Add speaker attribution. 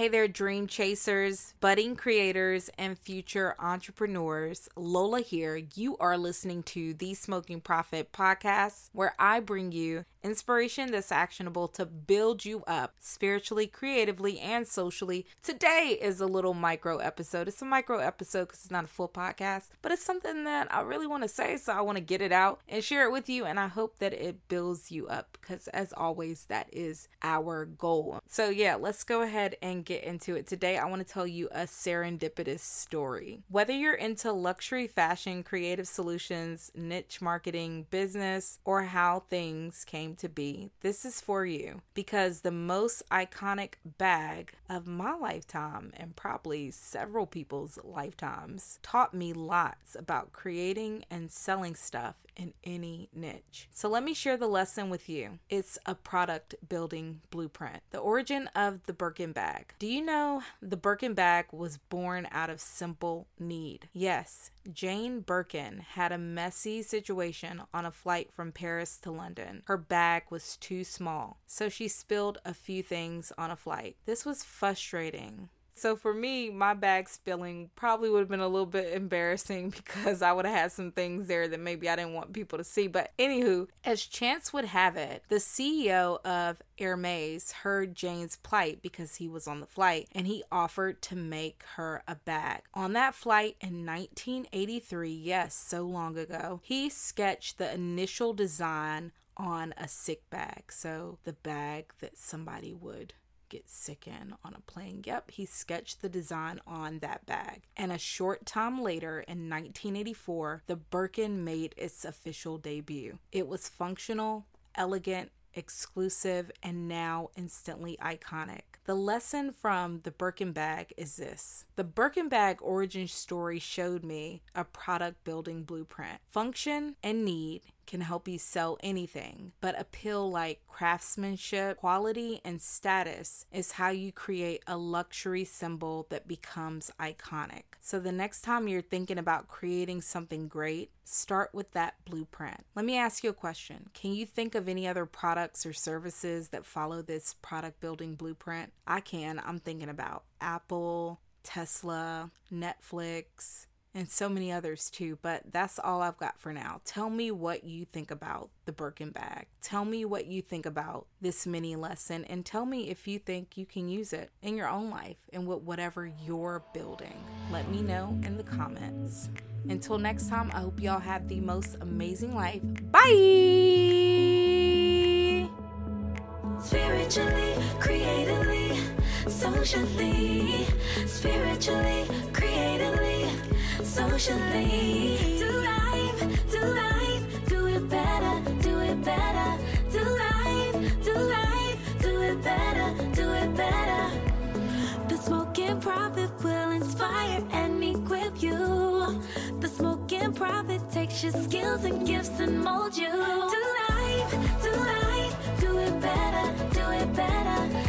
Speaker 1: Hey there, dream chasers, budding creators, and future entrepreneurs. Lola here. You are listening to the Smoking Prophet podcast, where I bring you inspiration that's actionable to build you up spiritually, creatively, and socially. Today is a little micro episode. It's a micro episode because it's not a full podcast, but it's something that I really want to say. So I want to get it out and share it with you. And I hope that it builds you up because, as always, that is our goal. So, yeah, let's go ahead and get into it. Today, I want to tell you a serendipitous story. Whether you're into luxury fashion, creative solutions, niche marketing, business, or how things came to be, this is for you because the most iconic bag of my lifetime and probably several people's lifetimes taught me lots about creating and selling stuff in any niche. So let me share the lesson with you. It's a product building blueprint. The origin of the Birkin bag. Do you know the Birkin bag was born out of simple need? Yes, Jane Birkin had a messy situation on a flight from Paris to London. Her bag was too small, so she spilled a few things on a flight. This was frustrating. So for me, my bag spilling probably would have been a little bit embarrassing because I would have had some things there that maybe I didn't want people to see. But anywho, as chance would have it, the CEO of Hermes heard Jane's plight because he was on the flight and he offered to make her a bag. On that flight in 1983, yes, so long ago, he sketched the initial design on a sick bag. So the bag that somebody would get sick in on a plane. Yep, he sketched the design on that bag. And a short time later, in 1984, the Birkin made its official debut. It was functional, elegant, exclusive, and now instantly iconic. The lesson from the Birkin bag is this the Birkin bag origin story showed me a product building blueprint. Function and need can help you sell anything, but appeal like craftsmanship, quality, and status is how you create a luxury symbol that becomes iconic. So the next time you're thinking about creating something great, start with that blueprint. Let me ask you a question. Can you think of any other products or services that follow this product building blueprint? I can. I'm thinking about Apple, Tesla, Netflix, and so many others too. But that's all I've got for now. Tell me what you think about the Birkin bag. Tell me what you think about this mini lesson, and tell me if you think you can use it in your own life and with whatever you're building. Let me know in the comments. Until next time, I hope y'all have the most amazing life. Bye! Spiritually, creatively, socially, spiritually, creatively socially. Do life, do life, do it better, do it better. Do life, do life, do it better, do it better. The smoking prophet will inspire and equip you. The smoking prophet takes your skills and gifts and molds you. Do life, do life, do it better, do it better.